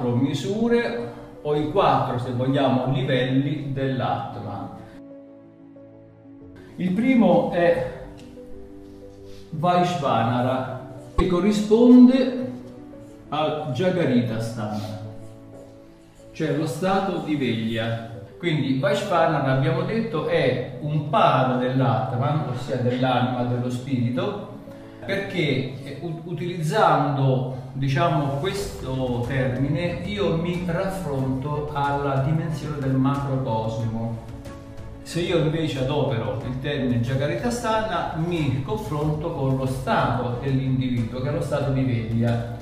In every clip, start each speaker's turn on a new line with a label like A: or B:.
A: quattro misure o i quattro, se vogliamo, livelli dell'Atman. Il primo è Vaishvanara, che corrisponde al Jagarita Stana, cioè lo stato di veglia. Quindi Vaishvanara, abbiamo detto, è un pada dell'Atman, ossia dell'anima, dello spirito, perché utilizzando diciamo questo termine io mi raffronto alla dimensione del macrocosmo. Se io invece adopero il termine Jagaritastana mi confronto con lo stato dell'individuo che è lo stato di veglia.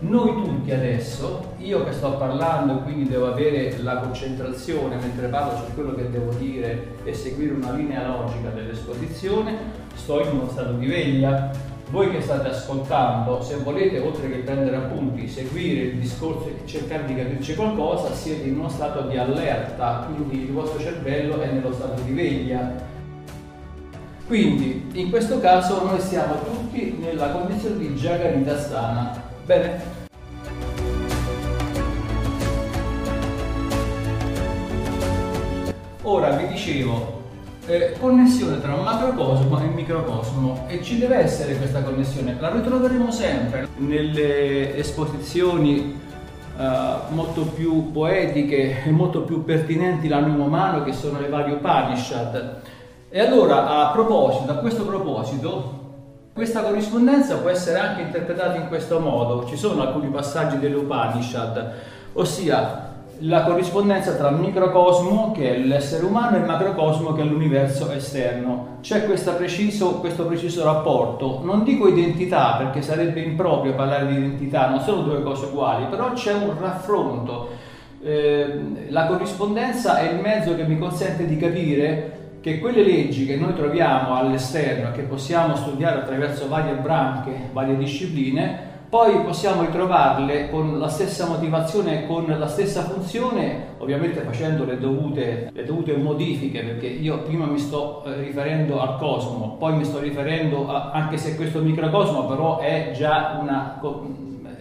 A: Noi tutti adesso, io che sto parlando e quindi devo avere la concentrazione mentre parlo su quello che devo dire e seguire una linea logica dell'esposizione, sto in uno stato di veglia. Voi che state ascoltando, se volete, oltre che prendere appunti, seguire il discorso e cercare di capirci qualcosa, siete in uno stato di allerta, quindi il vostro cervello è nello stato di veglia. Quindi, in questo caso, noi siamo tutti nella condizione di Jagarita Stana. Bene? Ora vi dicevo, eh, connessione tra macrocosmo e microcosmo e ci deve essere questa connessione, la ritroveremo sempre nelle esposizioni eh, molto più poetiche e molto più pertinenti l'animo umano che sono le varie Upanishad. E allora a proposito, a questo proposito, questa corrispondenza può essere anche interpretata in questo modo, ci sono alcuni passaggi delle Upanishad, ossia la corrispondenza tra microcosmo, che è l'essere umano, e il macrocosmo, che è l'universo esterno. C'è preciso, questo preciso rapporto. Non dico identità, perché sarebbe improprio parlare di identità, non sono due cose uguali, però c'è un raffronto. Eh, la corrispondenza è il mezzo che mi consente di capire che quelle leggi che noi troviamo all'esterno e che possiamo studiare attraverso varie branche, varie discipline, poi possiamo ritrovarle con la stessa motivazione, con la stessa funzione, ovviamente facendo le dovute, le dovute modifiche, perché io prima mi sto eh, riferendo al cosmo, poi mi sto riferendo, a, anche se questo microcosmo però è già una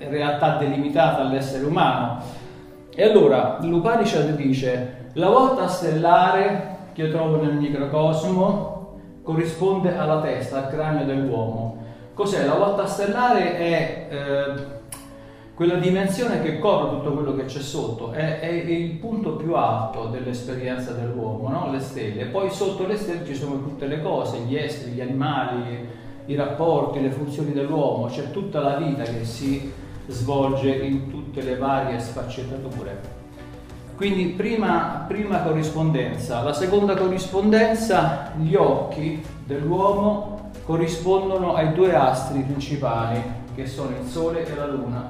A: realtà delimitata all'essere umano. E allora l'Upanishad dice, la volta stellare che io trovo nel microcosmo corrisponde alla testa, al cranio dell'uomo Cos'è? La volta stellare è eh, quella dimensione che copre tutto quello che c'è sotto, è, è il punto più alto dell'esperienza dell'uomo, no? le stelle. Poi sotto le stelle ci sono tutte le cose, gli esseri, gli animali, i rapporti, le funzioni dell'uomo, c'è tutta la vita che si svolge in tutte le varie sfaccettature. Quindi prima, prima corrispondenza. La seconda corrispondenza, gli occhi dell'uomo corrispondono ai due astri principali che sono il Sole e la Luna.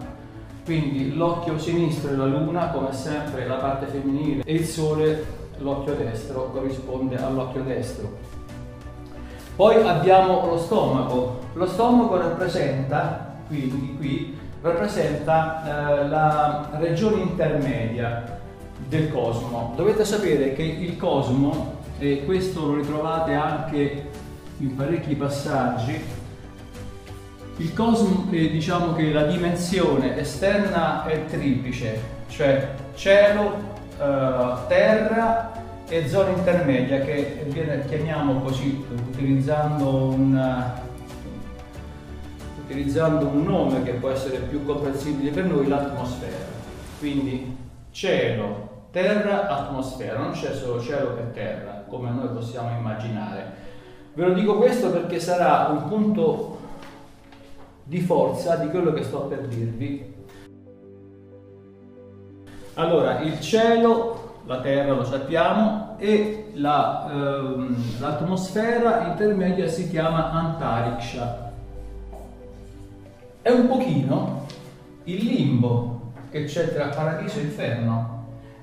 A: Quindi l'occhio sinistro è la Luna, come sempre la parte femminile, e il Sole, l'occhio destro, corrisponde all'occhio destro. Poi abbiamo lo stomaco. Lo stomaco rappresenta, quindi qui, rappresenta eh, la regione intermedia del cosmo. Dovete sapere che il cosmo, e questo lo ritrovate anche in parecchi passaggi, il cosmo, eh, diciamo che la dimensione esterna è triplice, cioè cielo, eh, terra e zona intermedia che viene, chiamiamo così utilizzando un, utilizzando un nome che può essere più comprensibile per noi, l'atmosfera. Quindi cielo, terra, atmosfera, non c'è solo cielo che terra, come noi possiamo immaginare Ve lo dico questo perché sarà un punto di forza di quello che sto per dirvi. Allora, il cielo, la terra lo sappiamo, e la, ehm, l'atmosfera intermedia si chiama Antariksha. È un pochino il limbo che c'è tra paradiso e inferno.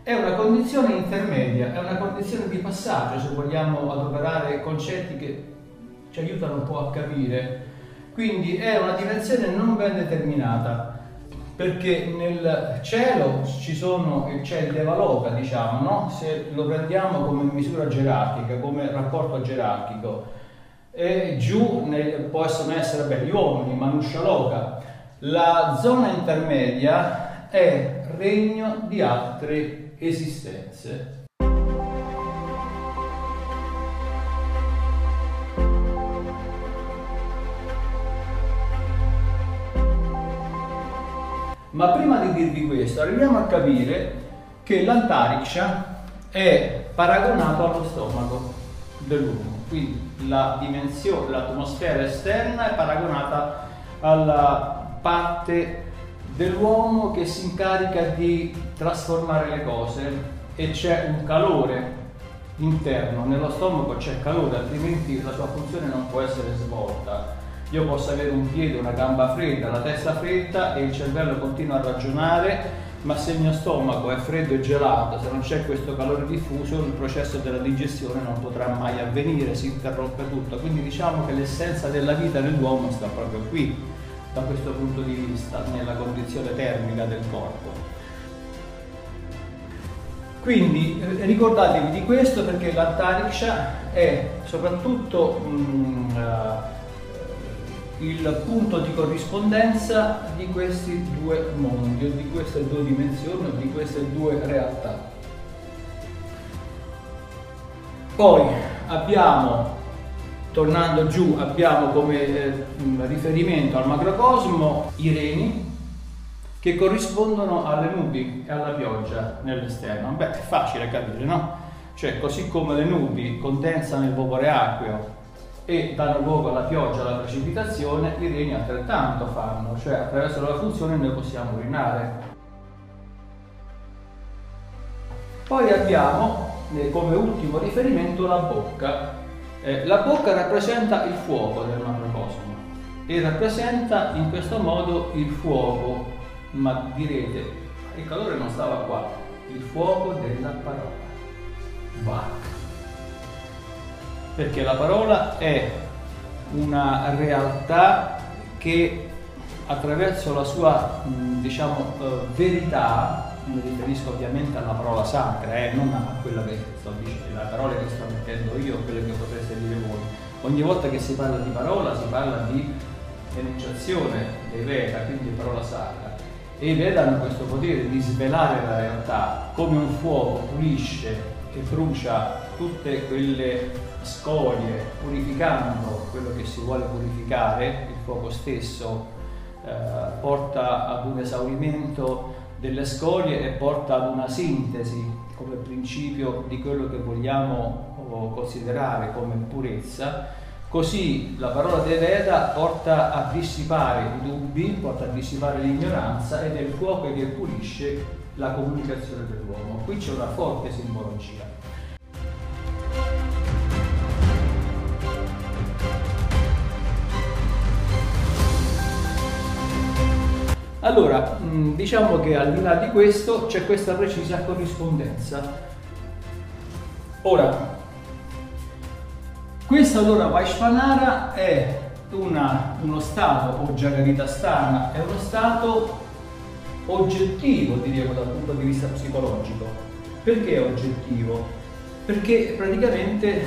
A: È una condizione intermedia, è una condizione di passaggio, se vogliamo adoperare concetti che ci aiutano un po' a capire. Quindi è una dimensione non ben determinata, perché nel cielo ci sono, c'è il Devaloka, diciamo, no? se lo prendiamo come misura gerarchica, come rapporto gerarchico, e giù ne, possono essere beh, gli uomini, Manusha Loka, La zona intermedia è regno di altre esistenze. Ma prima di dirvi questo, arriviamo a capire che l'Antariksha è paragonato allo stomaco dell'uomo, quindi la dimensione, l'atmosfera esterna è paragonata alla parte dell'uomo che si incarica di trasformare le cose e c'è un calore interno, nello stomaco c'è calore, altrimenti la sua funzione non può essere svolta. Io posso avere un piede, una gamba fredda, la testa fredda e il cervello continua a ragionare, ma se il mio stomaco è freddo e gelato, se non c'è questo calore diffuso, il processo della digestione non potrà mai avvenire, si interrompe tutto. Quindi diciamo che l'essenza della vita dell'uomo sta proprio qui, da questo punto di vista, nella condizione termica del corpo. Quindi eh, ricordatevi di questo perché l'Antariksha è soprattutto mh, uh, il punto di corrispondenza di questi due mondi, o di queste due dimensioni, o di queste due realtà. Poi abbiamo, tornando giù, abbiamo come eh, riferimento al macrocosmo i reni che corrispondono alle nubi e alla pioggia nell'esterno. Beh, è facile capire, no? Cioè, così come le nubi condensano il vapore acqueo e danno luogo alla pioggia, alla precipitazione, i reni altrettanto fanno, cioè attraverso la funzione noi possiamo urinare. Poi abbiamo eh, come ultimo riferimento la bocca. Eh, la bocca rappresenta il fuoco del macrocosmo e rappresenta in questo modo il fuoco, ma direte, il calore non stava qua, il fuoco della parola. Bach perché la parola è una realtà che attraverso la sua diciamo, eh, verità, mi riferisco ovviamente alla parola sacra, eh, non a quella che sto dicendo, la parola che sto mettendo io quelle che potreste dire voi. Ogni volta che si parla di parola si parla di enunciazione dei Veda, quindi parola sacra. E i Veda hanno questo potere di svelare la realtà, come un fuoco pulisce e brucia tutte quelle scorie, purificando quello che si vuole purificare, il fuoco stesso eh, porta ad un esaurimento delle scorie e porta ad una sintesi come principio di quello che vogliamo oh, considerare come purezza, così la parola dei Veda porta a dissipare i dubbi, porta a dissipare l'ignoranza ed è il fuoco che pulisce la comunicazione dell'uomo. Qui c'è una forte simbologia. Allora, mm, diciamo che al di là di questo c'è questa precisa corrispondenza. Ora, questa allora Vaishvanara è una, uno stato, o Jagaritastana, è uno stato oggettivo, diremo dal punto di vista psicologico. Perché è oggettivo? Perché praticamente,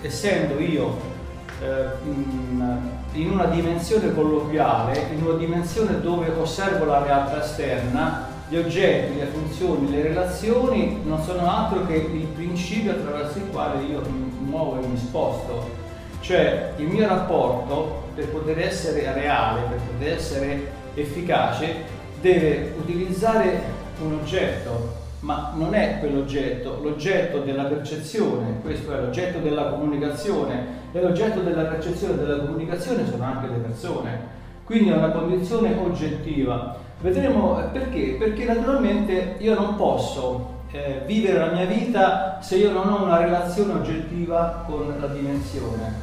A: essendo io eh, in una dimensione colloquiale, in una dimensione dove osservo la realtà esterna, gli oggetti, le funzioni, le relazioni non sono altro che il principio attraverso il quale io mi muovo e mi sposto. Cioè il mio rapporto per poter essere reale, per poter essere efficace, deve utilizzare un oggetto, ma non è quell'oggetto, l'oggetto della percezione, questo è l'oggetto della comunicazione e l'oggetto della percezione e della comunicazione sono anche le persone. Quindi è una condizione oggettiva. Vedremo perché? Perché naturalmente io non posso eh, vivere la mia vita se io non ho una relazione oggettiva con la dimensione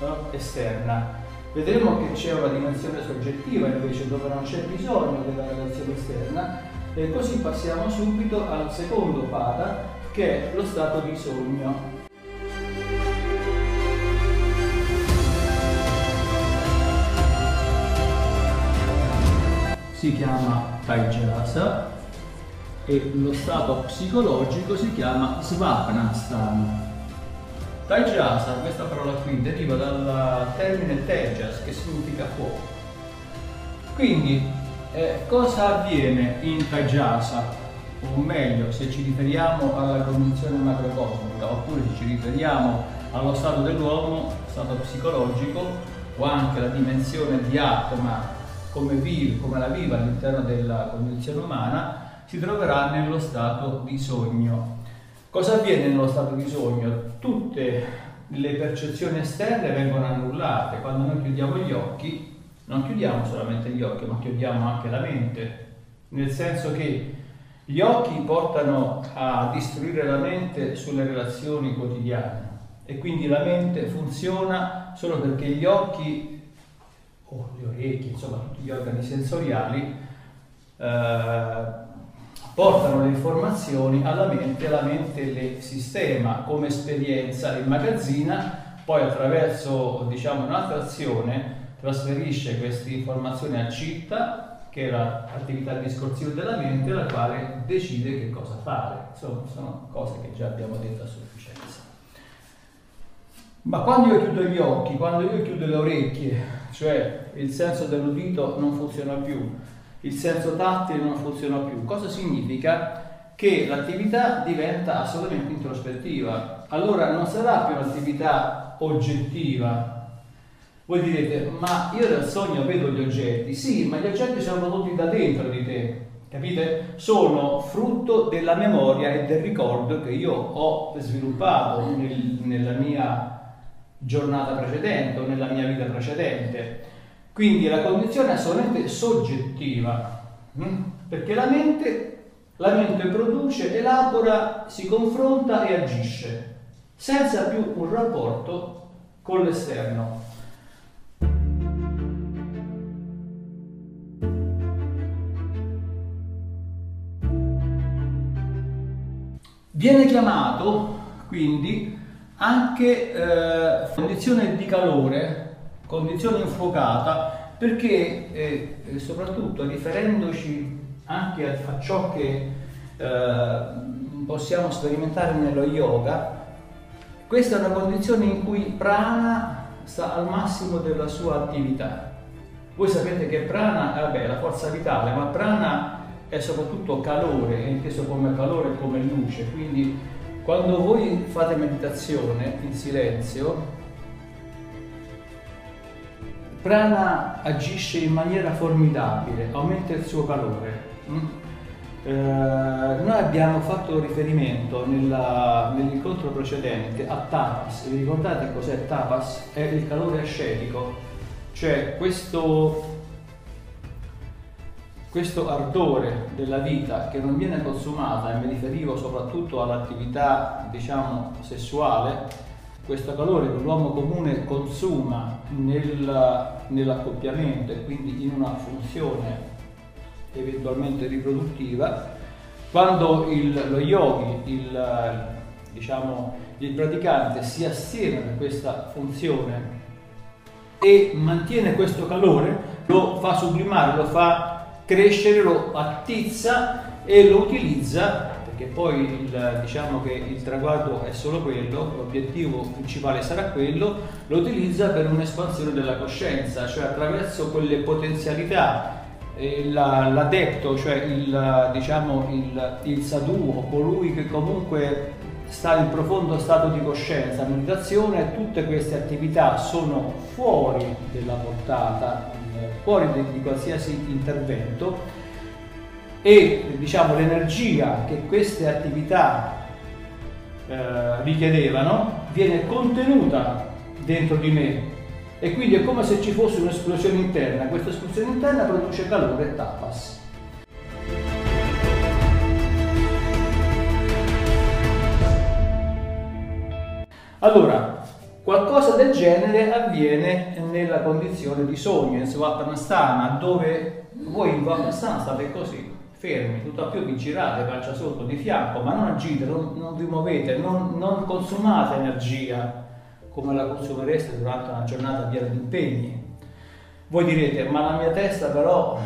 A: no? esterna. Vedremo che c'è una dimensione soggettiva invece dove non c'è bisogno della relazione esterna e così passiamo subito al secondo pada che è lo stato di sogno. Si chiama Taijasa e lo stato psicologico si chiama Svapnastan. Taijasa, questa parola qui, deriva dal termine Tejas che significa fuoco Quindi eh, cosa avviene in Tajasa? O meglio, se ci riferiamo alla condizione macrocosmica oppure se ci riferiamo allo stato dell'uomo, stato psicologico o anche la dimensione di atma come vive, come la vive all'interno della condizione umana, si troverà nello stato di sogno. Cosa avviene nello stato di sogno? Tutte le percezioni esterne vengono annullate. Quando noi chiudiamo gli occhi, non chiudiamo solamente gli occhi, ma chiudiamo anche la mente, nel senso che gli occhi portano a distruggere la mente sulle relazioni quotidiane e quindi la mente funziona solo perché gli occhi o le orecchie, insomma tutti gli organi sensoriali eh, portano le informazioni alla mente la mente le sistema come esperienza, le immagazzina, poi attraverso diciamo, un'altra azione trasferisce queste informazioni a citta, che è l'attività discorsiva della mente, la quale decide che cosa fare. Insomma, sono cose che già abbiamo detto a sufficienza. Ma quando io chiudo gli occhi, quando io chiudo le orecchie, cioè il senso dell'udito non funziona più, il senso tattile non funziona più. Cosa significa? Che l'attività diventa assolutamente introspettiva. Allora non sarà più un'attività oggettiva. Voi direte, ma io nel sogno vedo gli oggetti. Sì, ma gli oggetti sono prodotti da dentro di te. Capite? Sono frutto della memoria e del ricordo che io ho sviluppato nel, nella mia giornata precedente o nella mia vita precedente. Quindi la condizione è assolutamente soggettiva, hm? perché la mente, la mente produce, elabora, si confronta e agisce, senza più un rapporto con l'esterno. Viene chiamato quindi anche eh, condizione di calore condizione infuocata perché eh, soprattutto riferendoci anche a, a ciò che eh, possiamo sperimentare nello yoga, questa è una condizione in cui prana sta al massimo della sua attività. Voi sapete che prana vabbè, è la forza vitale, ma prana è soprattutto calore, è inteso come calore e come luce, quindi quando voi fate meditazione in silenzio, Prana agisce in maniera formidabile, aumenta il suo calore. Mm? Eh, noi abbiamo fatto riferimento nella, nell'incontro precedente a tapas. Vi ricordate cos'è tapas? È il calore ascetico, cioè questo, questo ardore della vita che non viene consumata, e mi riferivo soprattutto all'attività diciamo sessuale, questo calore che l'uomo comune consuma nel, nell'accoppiamento e quindi in una funzione eventualmente riproduttiva, quando il, lo yogi, il, diciamo, il praticante si assieme a questa funzione e mantiene questo calore, lo fa sublimare, lo fa crescere, lo attizza e lo utilizza perché poi il, diciamo che il traguardo è solo quello, l'obiettivo principale sarà quello, lo utilizza per un'espansione della coscienza, cioè attraverso quelle potenzialità l'adepto, cioè il, diciamo, il, il sadhu colui che comunque sta in profondo stato di coscienza, meditazione, tutte queste attività sono fuori della portata, fuori di, di qualsiasi intervento e diciamo, l'energia che queste attività eh, richiedevano viene contenuta dentro di me e quindi è come se ci fosse un'esplosione interna. Questa esplosione interna produce calore e tapas. Allora, qualcosa del genere avviene nella condizione di sogno, in Svapanastana, dove voi in Svapanastana state così fermi, tutto a più vi girate, faccia sotto, di fianco, ma non agite, non, non vi muovete, non, non, consumate energia come la consumereste durante una giornata piena di impegni. Voi direte, ma la mia testa però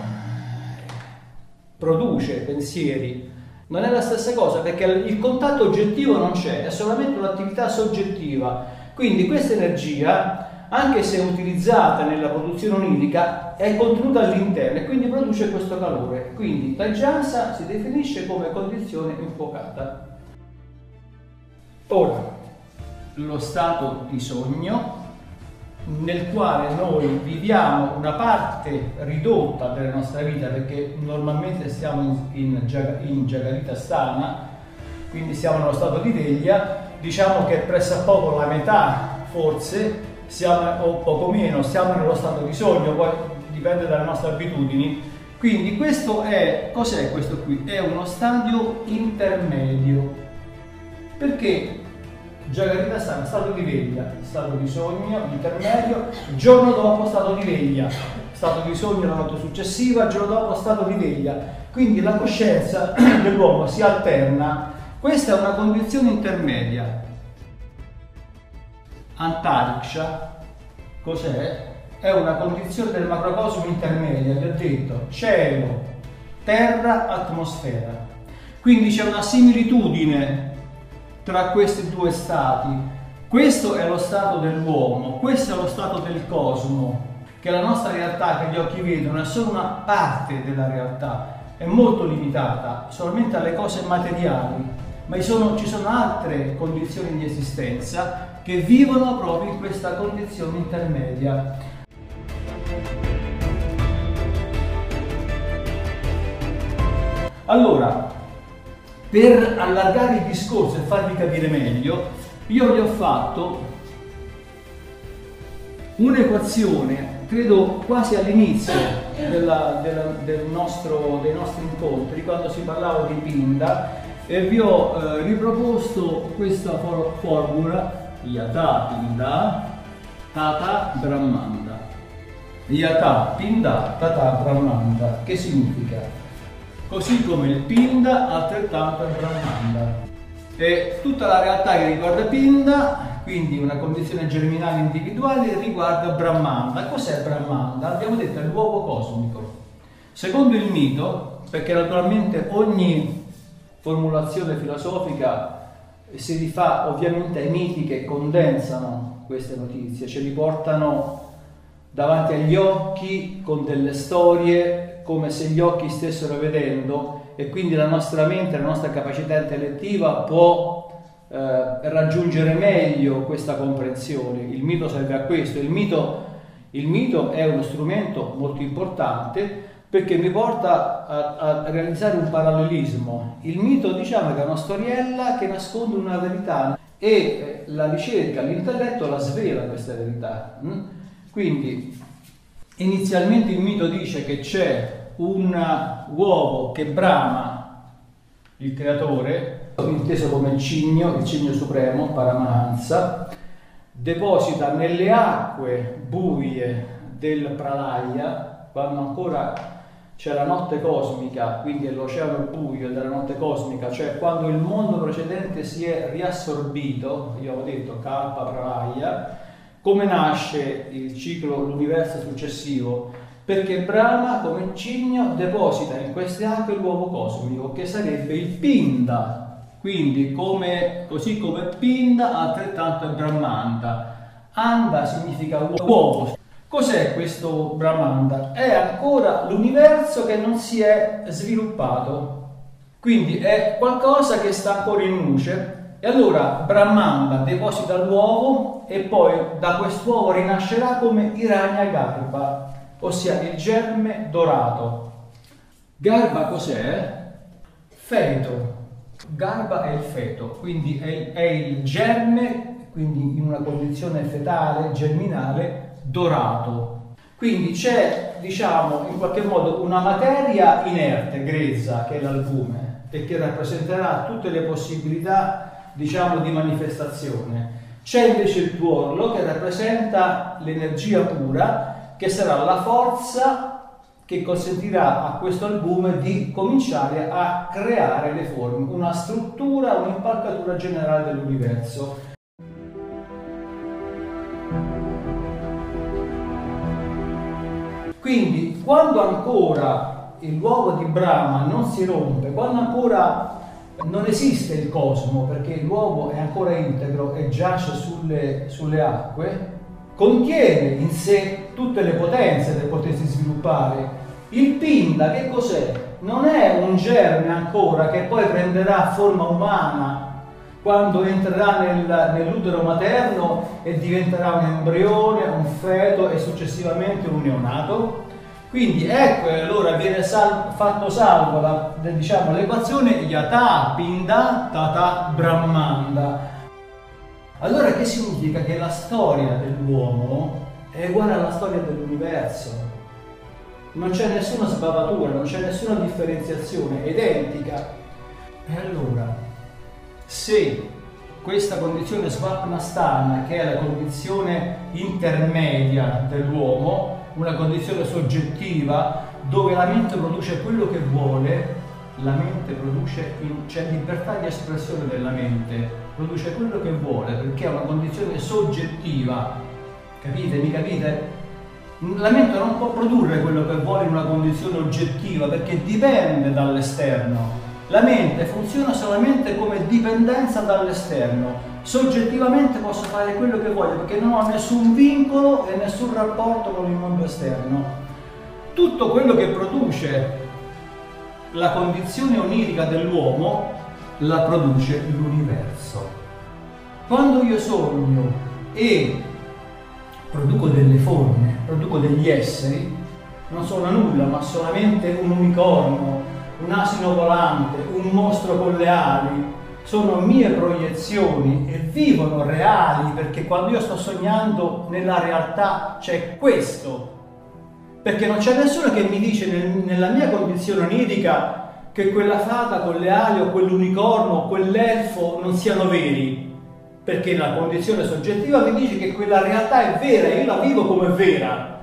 A: produce pensieri. Non è la stessa cosa perché il contatto oggettivo non c'è, è solamente un'attività soggettiva. Quindi questa energia anche se utilizzata nella produzione onirica, è contenuta all'interno e quindi produce questo calore. Quindi taggianza si definisce come condizione infuocata. Ora, lo stato di sogno nel quale noi viviamo una parte ridotta della nostra vita perché normalmente stiamo in, in, in Jagarita Stana, quindi siamo nello stato di veglia, diciamo che pressappoco la metà forse, siamo, o poco meno, siamo nello stato di sogno, poi dipende dalle nostre abitudini. Quindi questo è, cos'è questo qui? È uno stadio intermedio. Perché Giacarita sta in stato di veglia, stato di sogno, intermedio, giorno dopo stato di veglia, stato di sogno la notte successiva, giorno dopo stato di veglia. Quindi la coscienza dell'uomo si alterna. Questa è una condizione intermedia. Antariksha, cos'è? È una condizione del macrocosmo intermedia, vi ho detto, cielo, terra, atmosfera. Quindi c'è una similitudine tra questi due stati. Questo è lo stato dell'uomo, questo è lo stato del cosmo, che la nostra realtà che gli occhi vedono è solo una parte della realtà, è molto limitata solamente alle cose materiali, ma ci sono, ci sono altre condizioni di esistenza che vivono proprio in questa condizione intermedia. Allora, per allargare il discorso e farvi capire meglio, io vi ho fatto un'equazione, credo quasi all'inizio della, della, del nostro, dei nostri incontri, quando si parlava di Pinda, e vi ho eh, riproposto questa for formula Yata Pinda Tata Brahmanda. Yata Pinda Tata Brahmanda, che significa così come il Pinda altrettanto il Brahmanda. E tutta la realtà che riguarda Pinda, quindi una condizione germinale individuale, riguarda Brahmanda. Cos'è Brahmanda? Abbiamo detto è l'uovo cosmico. Secondo il mito, perché naturalmente ogni formulazione filosofica si rifà ovviamente ai miti che condensano queste notizie, ce li portano davanti agli occhi con delle storie come se gli occhi stessero vedendo e quindi la nostra mente, la nostra capacità intellettiva può eh, raggiungere meglio questa comprensione. Il mito serve a questo. Il mito, il mito è uno strumento molto importante perché mi porta a, a, realizzare un parallelismo. Il mito diciamo che è una storiella che nasconde una verità e eh, la ricerca, l'intelletto la svela questa verità. Mm? Quindi inizialmente il mito dice che c'è un uovo che brama il creatore, inteso come il cigno, il cigno supremo, Paramahansa, deposita nelle acque buie del Pralaya, quando ancora c'è la notte cosmica, quindi è l'oceano buio della notte cosmica, cioè quando il mondo precedente si è riassorbito, io avevo detto Kalpa Pralaya, come nasce il ciclo, l'universo successivo? perché Brahma come cigno deposita in queste acque l'uovo cosmico che sarebbe il Pinda, quindi come, così come Pinda altrettanto è Brahmanda. Anda significa uovo. Cos'è questo Brahmanda? È ancora l'universo che non si è sviluppato, quindi è qualcosa che sta ancora in luce. E allora Brahmanda deposita l'uovo e poi da quest'uovo rinascerà come Irania Garba, ossia il germe dorato. Garba cos'è? Feto. Garba è il feto, quindi è il germe, quindi in una condizione fetale, germinale, dorato. Quindi c'è, diciamo, in qualche modo una materia inerte, grezza, che è l'albume, e che rappresenterà tutte le possibilità, diciamo, di manifestazione. C'è invece il tuorlo che rappresenta l'energia pura che sarà la forza che consentirà a questo albume di cominciare a creare le forme, una struttura, un'impalcatura generale dell'universo. Quindi quando ancora il luogo di Brahma non si rompe, quando ancora non esiste il cosmo, perché l'uovo è ancora integro e giace sulle, sulle acque, contiene in sé tutte le potenze per potersi sviluppare. Il pinda che cos'è? Non è un germe ancora che poi prenderà forma umana quando entrerà nel, nell'utero materno e diventerà un embrione, un feto e successivamente un neonato. Quindi ecco allora viene sal- fatto salvo la, diciamo, l'equazione Yata Pinda Tata Brahmanda. Allora che significa? Che la storia dell'uomo è uguale alla storia dell'universo. Non c'è nessuna sbavatura, non c'è nessuna differenziazione, è identica. E allora, se questa condizione svapnastana, che è la condizione intermedia dell'uomo, una condizione soggettiva dove la mente produce quello che vuole, la mente produce, c'è libertà di espressione della mente, produce quello che vuole perché è una condizione soggettiva, capite? Mi capite? La mente non può produrre quello che vuole in una condizione oggettiva perché dipende dall'esterno. La mente funziona solamente come dipendenza dall'esterno. Soggettivamente posso fare quello che voglio perché non ho nessun vincolo e nessun rapporto con il mondo esterno. Tutto quello che produce la condizione onirica dell'uomo la produce l'universo. Quando io sogno e produco delle forme, produco degli esseri, non sono nulla, ma solamente un unicorno, un asino volante, un mostro con le ali, sono mie proiezioni e vivono reali perché quando io sto sognando nella realtà c'è questo. Perché non c'è nessuno che mi dice nel, nella mia condizione onirica che quella fata con le ali o quell'unicorno o quell'elfo non siano veri. Perché la condizione soggettiva mi dice che quella realtà è vera e io la vivo come vera.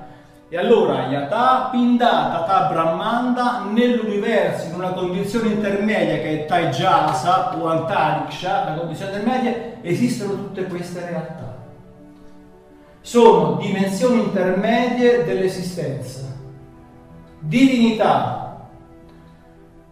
A: E allora Yata Pinda Tata Brahmanda nell'universo in una condizione intermedia che è Taijasa o Antariksha, la condizione intermedia, esistono tutte queste realtà. Sono dimensioni intermedie dell'esistenza. Divinità,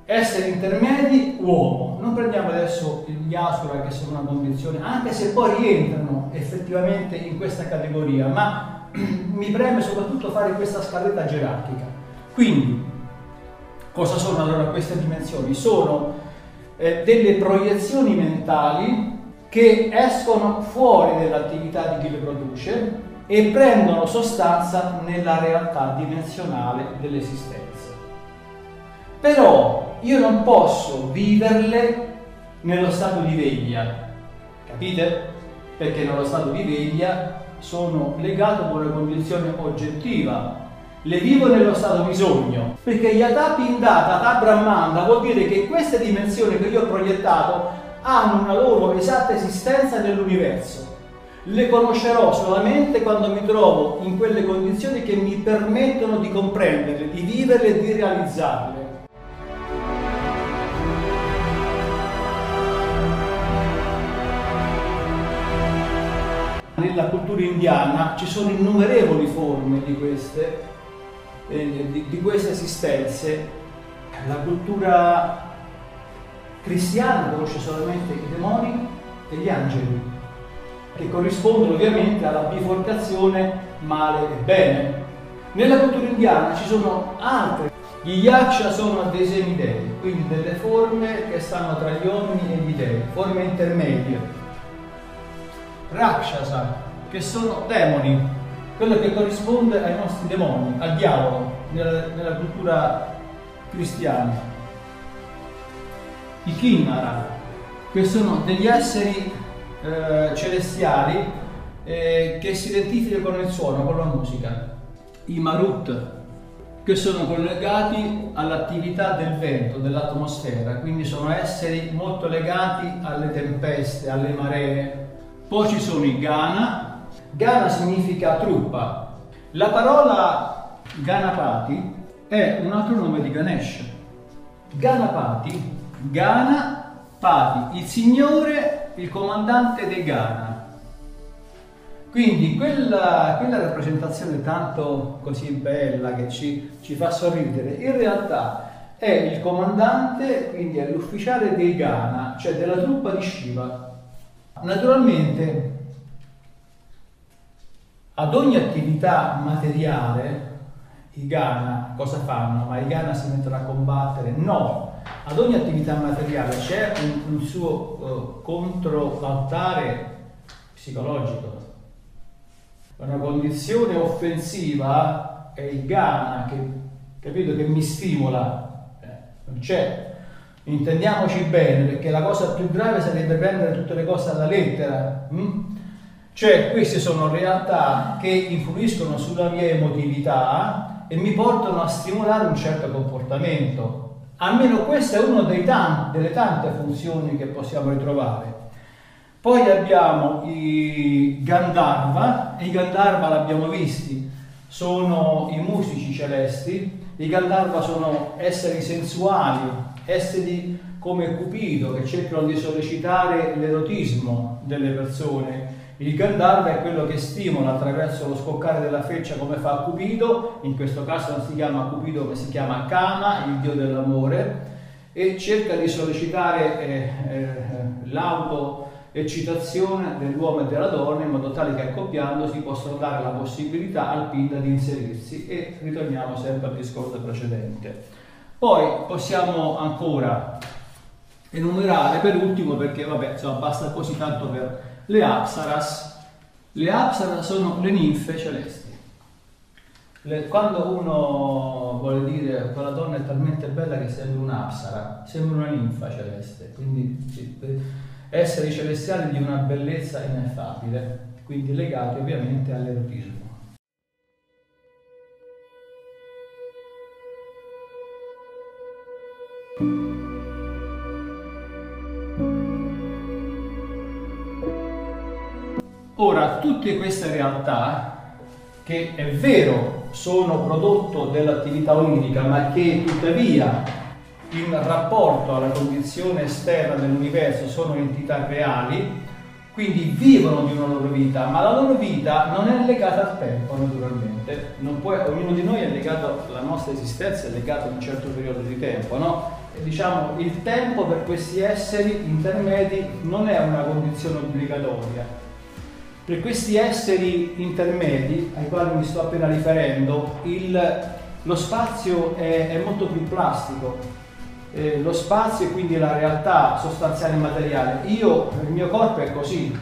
A: esseri intermedi, uomo. Non prendiamo adesso gli asura che sono una condizione, anche se poi rientrano effettivamente in questa categoria, ma mi preme soprattutto fare questa scaletta gerarchica. Quindi, cosa sono allora queste dimensioni? Sono eh, delle proiezioni mentali che escono fuori dall'attività di chi le produce e prendono sostanza nella realtà dimensionale dell'esistenza. Però io non posso viverle nello stato di veglia, capite? Perché nello stato di veglia sono legato con una condizione oggettiva. Le vivo nello stato di sogno, perché Yata Pindata, Tata Brahmanda vuol dire che queste dimensioni che io ho proiettato hanno una loro esatta esistenza nell'universo. Le conoscerò solamente quando mi trovo in quelle condizioni che mi permettono di comprenderle, di viverle e di realizzarle. Nella cultura indiana ci sono innumerevoli forme di queste, eh, di, di queste esistenze. La cultura cristiana conosce solamente i demoni e gli angeli, che corrispondono ovviamente alla biforcazione male e bene. Nella cultura indiana ci sono altre. Gli yaksha sono dei semidei, quindi delle forme che stanno tra gli uomini e gli dei, forme intermedie. Rakshasa, che sono demoni, quello che corrisponde ai nostri demoni, al diavolo, nella, nella cultura cristiana. I Kinnara, che sono degli esseri eh, celestiali eh, che si identificano con il suono, con la musica. I Marut, che sono collegati all'attività del vento, dell'atmosfera, quindi sono esseri molto legati alle tempeste, alle maree, poi ci sono i Gana. Gana significa truppa. La parola Ganapati è un altro nome di Ganesh. Ganapati, Gana Pati, il signore, il comandante dei Gana. Quindi quella, quella, rappresentazione tanto così bella che ci, ci, fa sorridere, in realtà è il comandante, quindi è l'ufficiale dei Gana, cioè della truppa di Shiva. Naturalmente ad ogni attività materiale i Ghana cosa fanno? Ma i Ghana si mettono a combattere? No, ad ogni attività materiale c'è un, un suo uh, controaltare psicologico. Una condizione offensiva è il Ghana che, capito, che mi stimola, eh, non c'è. Intendiamoci bene, perché la cosa più grave sarebbe prendere tutte le cose alla lettera. Hm? Cioè, queste sono realtà che influiscono sulla mia emotività e mi portano a stimolare un certo comportamento. Almeno questa è una delle tante funzioni che possiamo ritrovare. Poi abbiamo i Gandharva, e i Gandharva l'abbiamo visti, sono i musici celesti, i Gandharva sono esseri sensuali, esseri come Cupido che cercano di sollecitare l'erotismo delle persone. Il Gandharva è quello che stimola attraverso lo scoccare della freccia come fa Cupido, in questo caso non si chiama Cupido ma si chiama Kama, il dio dell'amore, e cerca di sollecitare eh, eh, l'autoeccitazione dell'uomo e della donna in modo tale che accoppiandosi possano dare la possibilità al Pinda di inserirsi. E ritorniamo sempre al discorso precedente. Poi possiamo ancora enumerare per ultimo perché vabbè insomma basta così tanto per le Apsaras. Le Apsaras sono le ninfe celesti. Le, quando uno vuole dire quella donna è talmente bella che sembra un'Apsara, sembra una ninfa celeste, quindi esseri celestiali di una bellezza ineffabile, quindi legati ovviamente all'erotismo. Ora, tutte queste realtà, che è vero sono prodotto dell'attività onirica, ma che tuttavia in rapporto alla condizione esterna dell'universo sono entità reali, quindi vivono di una loro vita, ma la loro vita non è legata al tempo naturalmente, può, ognuno di noi è legato, la nostra esistenza è legata a un certo periodo di tempo, no? Diciamo il tempo per questi esseri intermedi non è una condizione obbligatoria, per questi esseri intermedi, ai quali mi sto appena riferendo, il, lo spazio è, è, molto più plastico. Eh, lo spazio e quindi la realtà sostanziale e materiale. Io, il mio corpo è così,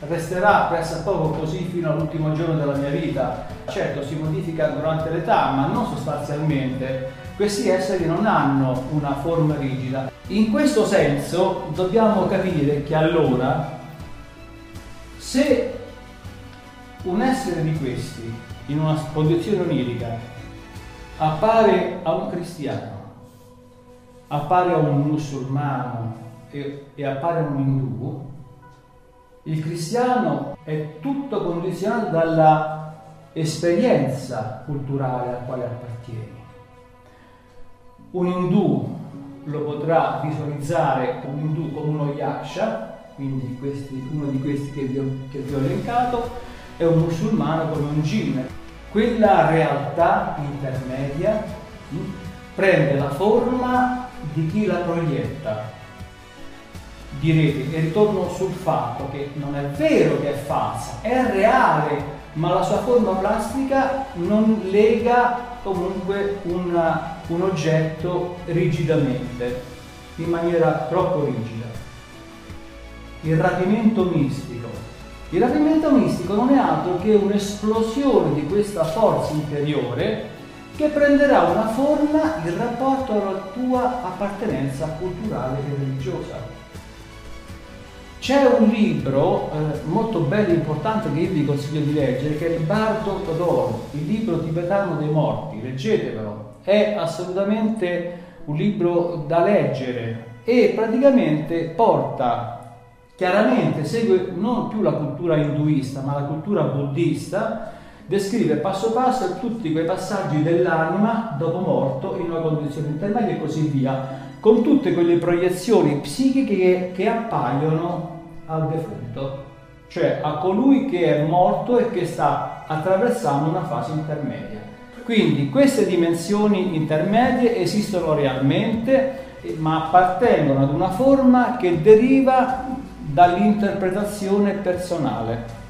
A: resterà presso a poco così fino all'ultimo giorno della mia vita. Certo, si modifica durante l'età, ma non sostanzialmente. Questi esseri non hanno una forma rigida. In questo senso dobbiamo capire che allora, se un essere di questi, in una condizione onirica, appare a un cristiano, appare a un musulmano e, e appare a un indù, il cristiano è tutto condizionato dalla esperienza culturale al quale appartiene. Un indù lo potrà visualizzare un indù come uno yaksha, quindi questi, uno di questi che vi ho, che vi ho elencato, è un musulmano come un jinn. Quella realtà intermedia mh, hm, prende la forma di chi la proietta. Direte, e ritorno sul fatto che non è vero che è falsa, è reale, ma la sua forma plastica non lega comunque una, un oggetto rigidamente, in maniera troppo rigida. Il rapimento mistico il rapimento mistico non è altro che un'esplosione di questa forza interiore che prenderà una forma in rapporto alla tua appartenenza culturale e religiosa. C'è un libro eh, molto bello e importante che io vi consiglio di leggere, che è il Bardo Todor, il libro tibetano dei morti, leggetevelo, è assolutamente un libro da leggere e praticamente porta Chiaramente segue non più la cultura induista, ma la cultura buddista, descrive passo passo tutti quei passaggi dell'anima dopo morto in una condizione intermedia e così via, con tutte quelle proiezioni psichiche che, che appaiono al defunto, cioè a colui che è morto e che sta attraversando una fase intermedia. Quindi queste dimensioni intermedie esistono realmente, ma appartengono ad una forma che deriva dall'interpretazione personale.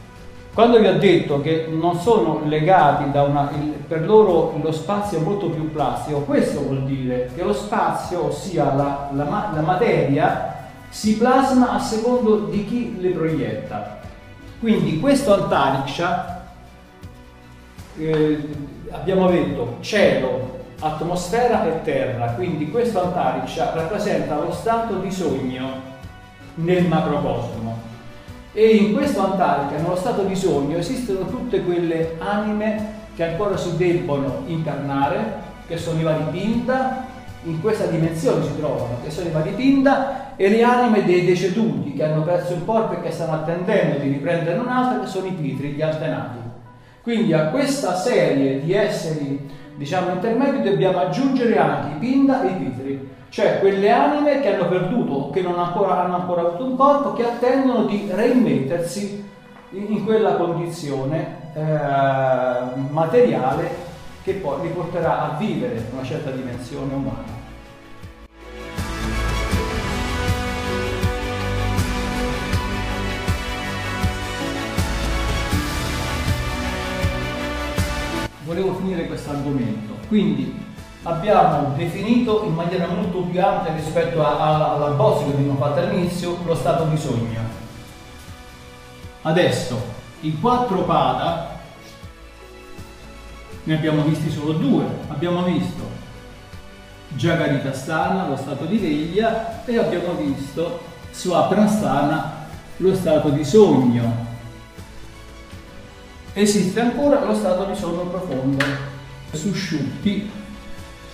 A: Quando vi ho detto che non sono legati da una, per loro lo spazio è molto più plastico, questo vuol dire che lo spazio, ossia la, la, la materia, si plasma a secondo di chi le proietta. Quindi questo Antariksha, eh, abbiamo detto cielo, atmosfera e terra, quindi questo Antariksha rappresenta lo stato di sogno nel macrocosmo. E in questo Antartica, nello stato di sogno, esistono tutte quelle anime che ancora si debbono incarnare, che sono i vari Pinda, in questa dimensione si trovano, che sono i vari Pinda, e le anime dei deceduti che hanno perso un corpo e che stanno attendendo di riprendere un altro, che sono i Pitri, gli antenati. Quindi a questa serie di esseri, diciamo, intermedi dobbiamo aggiungere anche i Pinda e i Pitri cioè quelle anime che hanno perduto che non ancora, hanno ancora avuto un corpo, che attendono di reimettersi in, in quella condizione eh, materiale che poi li porterà a vivere una certa dimensione umana. Volevo finire questo argomento, quindi abbiamo definito in maniera molto più ampia rispetto alla bozza che abbiamo fatto all'inizio lo stato di sogno. Adesso, i quattro pada, ne abbiamo visti solo due, abbiamo visto Jagaritastana, lo stato di veglia, e abbiamo visto Swapnastana, lo stato di sogno. Esiste ancora lo stato di sonno profondo, Sushupti,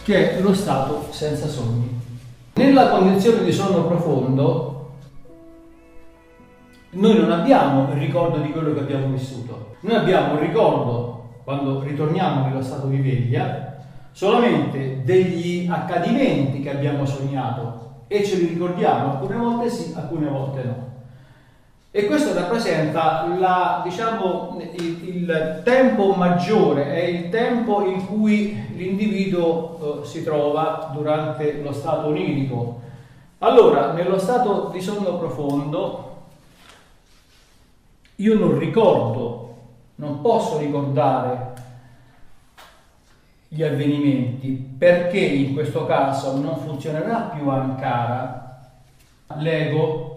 A: che è lo stato senza sogni. Nella condizione di sonno profondo noi non abbiamo il ricordo di quello che abbiamo vissuto, noi abbiamo il ricordo, quando ritorniamo nello stato di veglia, solamente degli accadimenti che abbiamo sognato e ce li ricordiamo, alcune volte sì, alcune volte no. E questo rappresenta la, diciamo, il, il, tempo maggiore, è il tempo in cui l'individuo eh, si trova durante lo stato onirico. Allora, nello stato di sonno profondo, io non ricordo, non posso ricordare gli avvenimenti perché in questo caso non funzionerà più Ankara, l'ego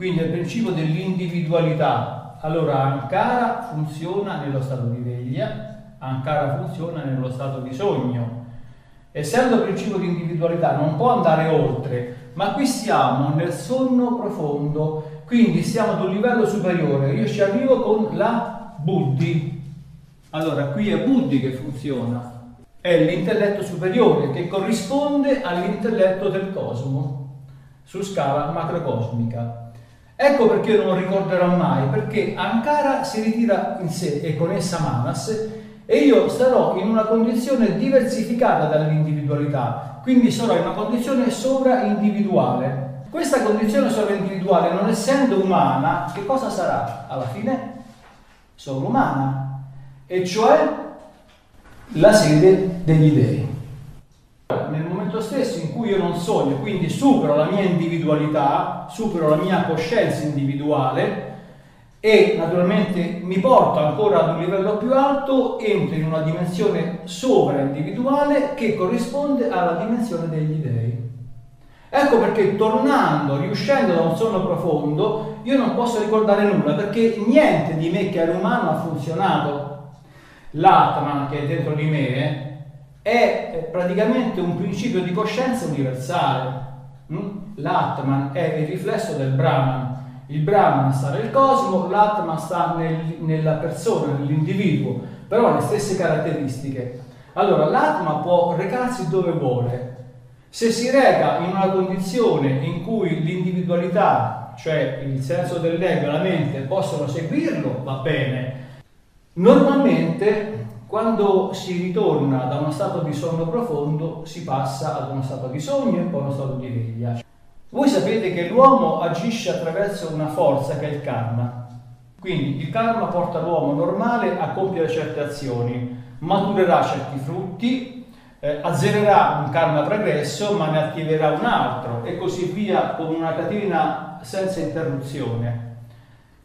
A: quindi è il principio dell'individualità. Allora Ankara funziona nello stato di veglia, Ankara funziona nello stato di sogno. Essendo il principio di individualità non può andare oltre, ma qui siamo nel sonno profondo, quindi siamo ad un livello superiore. Io ci arrivo con la buddhi. Allora qui è buddhi che funziona, è l'intelletto superiore che corrisponde all'intelletto del cosmo su scala macrocosmica. Ecco perché non lo ricorderò mai, perché Ankara si ritira in sé e con essa Manas e io sarò in una condizione diversificata dall'individualità, quindi sarò in una condizione sovraindividuale. Questa condizione sovraindividuale, non essendo umana, che cosa sarà alla fine? Sovrumana, e cioè la sede degli dei nel momento stesso in cui io non sogno, quindi supero la mia individualità, supero la mia coscienza individuale e naturalmente mi porto ancora ad un livello più alto, entro in una dimensione sovra-individuale che corrisponde alla dimensione degli dei. Ecco perché tornando, riuscendo da un sonno profondo, io non posso ricordare nulla perché niente di me che era umano ha funzionato. L'Atman che è dentro di me è praticamente un principio di coscienza universale. Mm? L'Atman è il riflesso del Brahman. Il Brahman sta nel cosmo, l'Atman sta nel, nella persona, nell'individuo, però ha le stesse caratteristiche. Allora l'Atman può recarsi dove vuole. Se si reca in una condizione in cui l'individualità, cioè il senso dell'ego e la mente, possono seguirlo, va bene. Normalmente quando si ritorna da uno stato di sonno profondo si passa ad uno stato di sogno e poi uno stato di veglia. Voi sapete che l'uomo agisce attraverso una forza che è il karma. Quindi il karma porta l'uomo normale a compiere certe azioni, maturerà certi frutti, eh, azzererà un karma pregresso ma ne attiverà un altro e così via con una catena senza interruzione.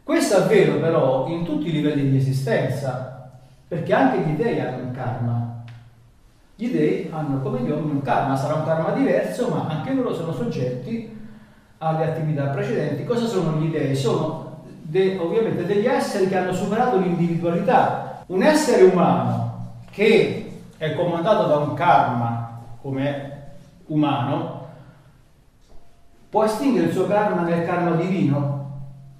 A: Questo è vero però in tutti i livelli di esistenza, perché anche gli dei hanno un karma. Gli dei hanno come gli uomini un karma, sarà un karma diverso, ma anche loro sono soggetti alle attività precedenti. Cosa sono gli dei? Sono de, ovviamente degli esseri che hanno superato l'individualità. Un essere umano che è comandato da un karma come umano può estinguere il suo karma nel karma divino?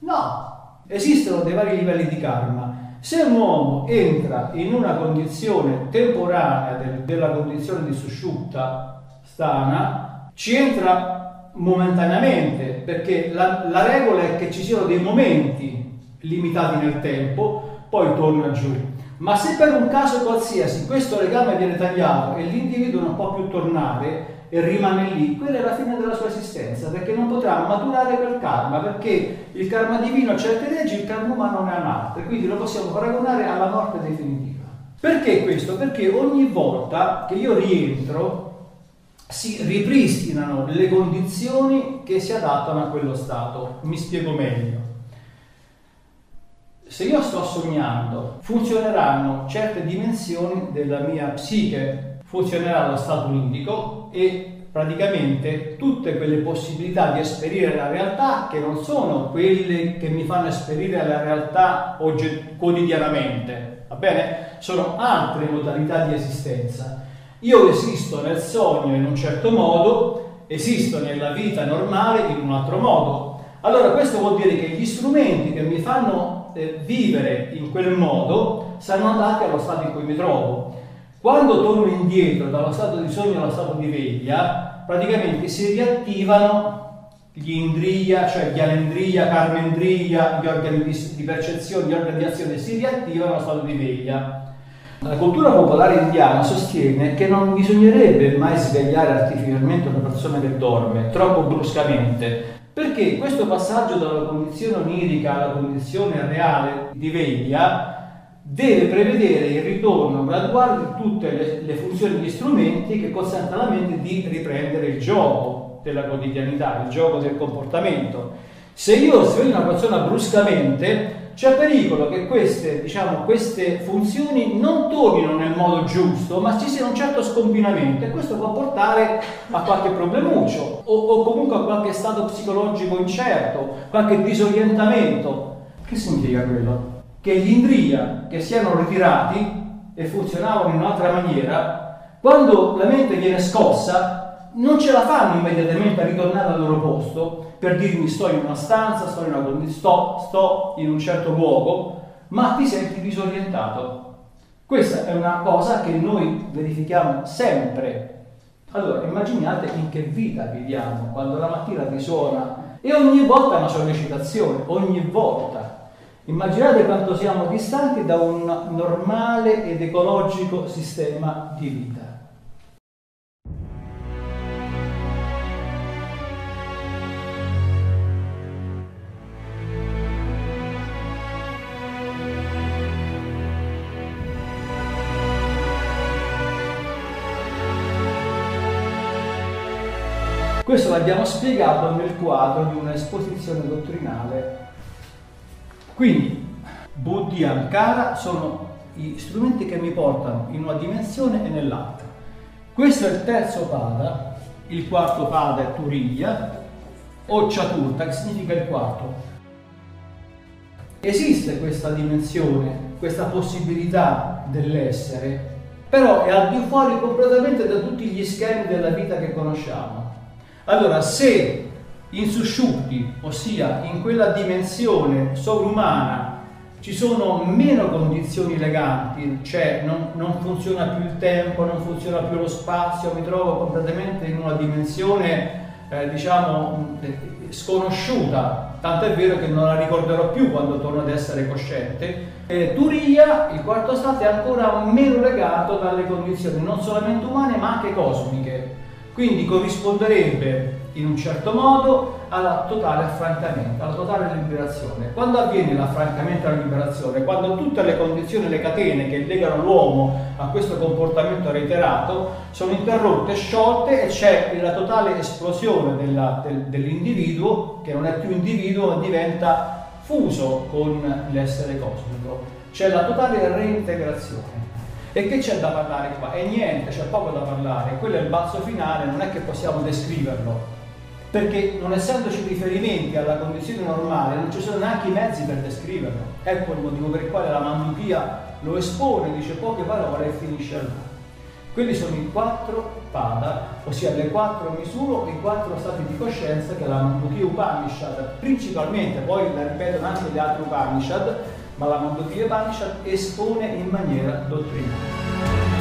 A: No, Esistono dei vari livelli di karma. Se un uomo entra in una condizione temporanea del, della condizione di susciutta stana, ci entra momentaneamente, perché la, la regola è che ci siano dei momenti limitati nel tempo, poi torna giù. Ma se per un caso qualsiasi questo legame viene tagliato e l'individuo non può più tornare, e rimane lì, quella è la fine della sua esistenza, perché non potrà maturare quel karma, perché il karma divino ha certe leggi, il karma umano ne ha un'altra, quindi lo possiamo paragonare alla morte definitiva. Perché questo? Perché ogni volta che io rientro si ripristinano le condizioni che si adattano a quello stato. Mi spiego meglio. Se io sto sognando, funzioneranno certe dimensioni della mia psiche, funzionerà lo stato indico e praticamente tutte quelle possibilità di esperire la realtà che non sono quelle che mi fanno esperire la realtà quotidianamente, va bene? Sono altre modalità di esistenza. Io esisto nel sogno in un certo modo, esisto nella vita normale in un altro modo. Allora questo vuol dire che gli strumenti che mi fanno eh, vivere in quel modo saranno adatti allo stato in cui mi trovo. Quando torno indietro dallo stato di sogno allo stato di veglia, praticamente si riattivano gli indria, cioè gli alendria, carmendria, gli organi di, di percezione, gli organi di azione si riattivano allo stato di veglia. La cultura popolare indiana sostiene che non bisognerebbe mai svegliare artificialmente una persona che dorme troppo bruscamente, perché questo passaggio dalla condizione onirica alla condizione reale di veglia deve prevedere il ritorno graduale di tutte le, le funzioni e gli strumenti che consentano alla mente di riprendere il gioco della quotidianità, il gioco del comportamento. Se io sveglio una persona bruscamente, c'è pericolo che queste, diciamo, queste funzioni non tornino nel modo giusto, ma ci sia un certo scombinamento e questo può portare a qualche problemuccio o, o comunque a qualche stato psicologico incerto, qualche disorientamento. Che significa quello? che gli Indria che si erano ritirati e funzionavano in un'altra maniera, quando la mente viene scossa, non ce la fanno immediatamente a ritornare al loro posto per dirmi sto in una stanza, sto in, una sto, sto in un certo luogo, ma ti senti disorientato. Questa è una cosa che noi verifichiamo sempre. Allora, immaginate in che vita viviamo quando la mattina risuona e ogni volta è una sollecitazione, ogni volta. Immaginate quanto siamo distanti da un normale ed ecologico sistema di vita. Questo l'abbiamo spiegato nel quadro di un'esposizione dottrinale quindi Buddhi e Ankara sono gli strumenti che mi portano in una dimensione e nell'altra. Questo è il terzo pada, il quarto pada è Turiya o Chaturta che significa il quarto. Esiste questa dimensione, questa possibilità dell'essere, però è al di fuori completamente da tutti gli schemi della vita che conosciamo. Allora, se insusciuti, ossia in quella dimensione sovrumana ci sono meno condizioni leganti, cioè non, non, funziona più il tempo, non funziona più lo spazio, mi trovo completamente in una dimensione eh, diciamo sconosciuta, tanto è vero che non la ricorderò più quando torno ad essere cosciente. Eh, Turia, il quarto stato, è ancora meno legato dalle condizioni non solamente umane ma anche cosmiche, quindi corrisponderebbe in un certo modo alla totale affrancamento, alla totale liberazione. Quando avviene l'affrancamento e la liberazione? Quando tutte le condizioni, le catene che legano l'uomo a questo comportamento reiterato sono interrotte, sciolte e c'è la totale esplosione della, del, dell'individuo che non è più individuo ma diventa fuso con l'essere cosmico, c'è la totale reintegrazione. E che c'è da parlare qua? E niente, c'è poco da parlare, quello è il balzo finale, non è che possiamo descriverlo, perché non essendoci riferimenti alla condizione normale non ci sono neanche i mezzi per descriverlo. Ecco il motivo per il quale la Manduchia lo espone, dice poche parole e finisce là. Quelli sono i quattro pada, ossia le quattro misure, i quattro stati di coscienza che la Mandukya Upanishad, principalmente, poi la ripetono anche gli altri Upanishad, ma la Mandukya Upanishad espone in maniera dottrinale.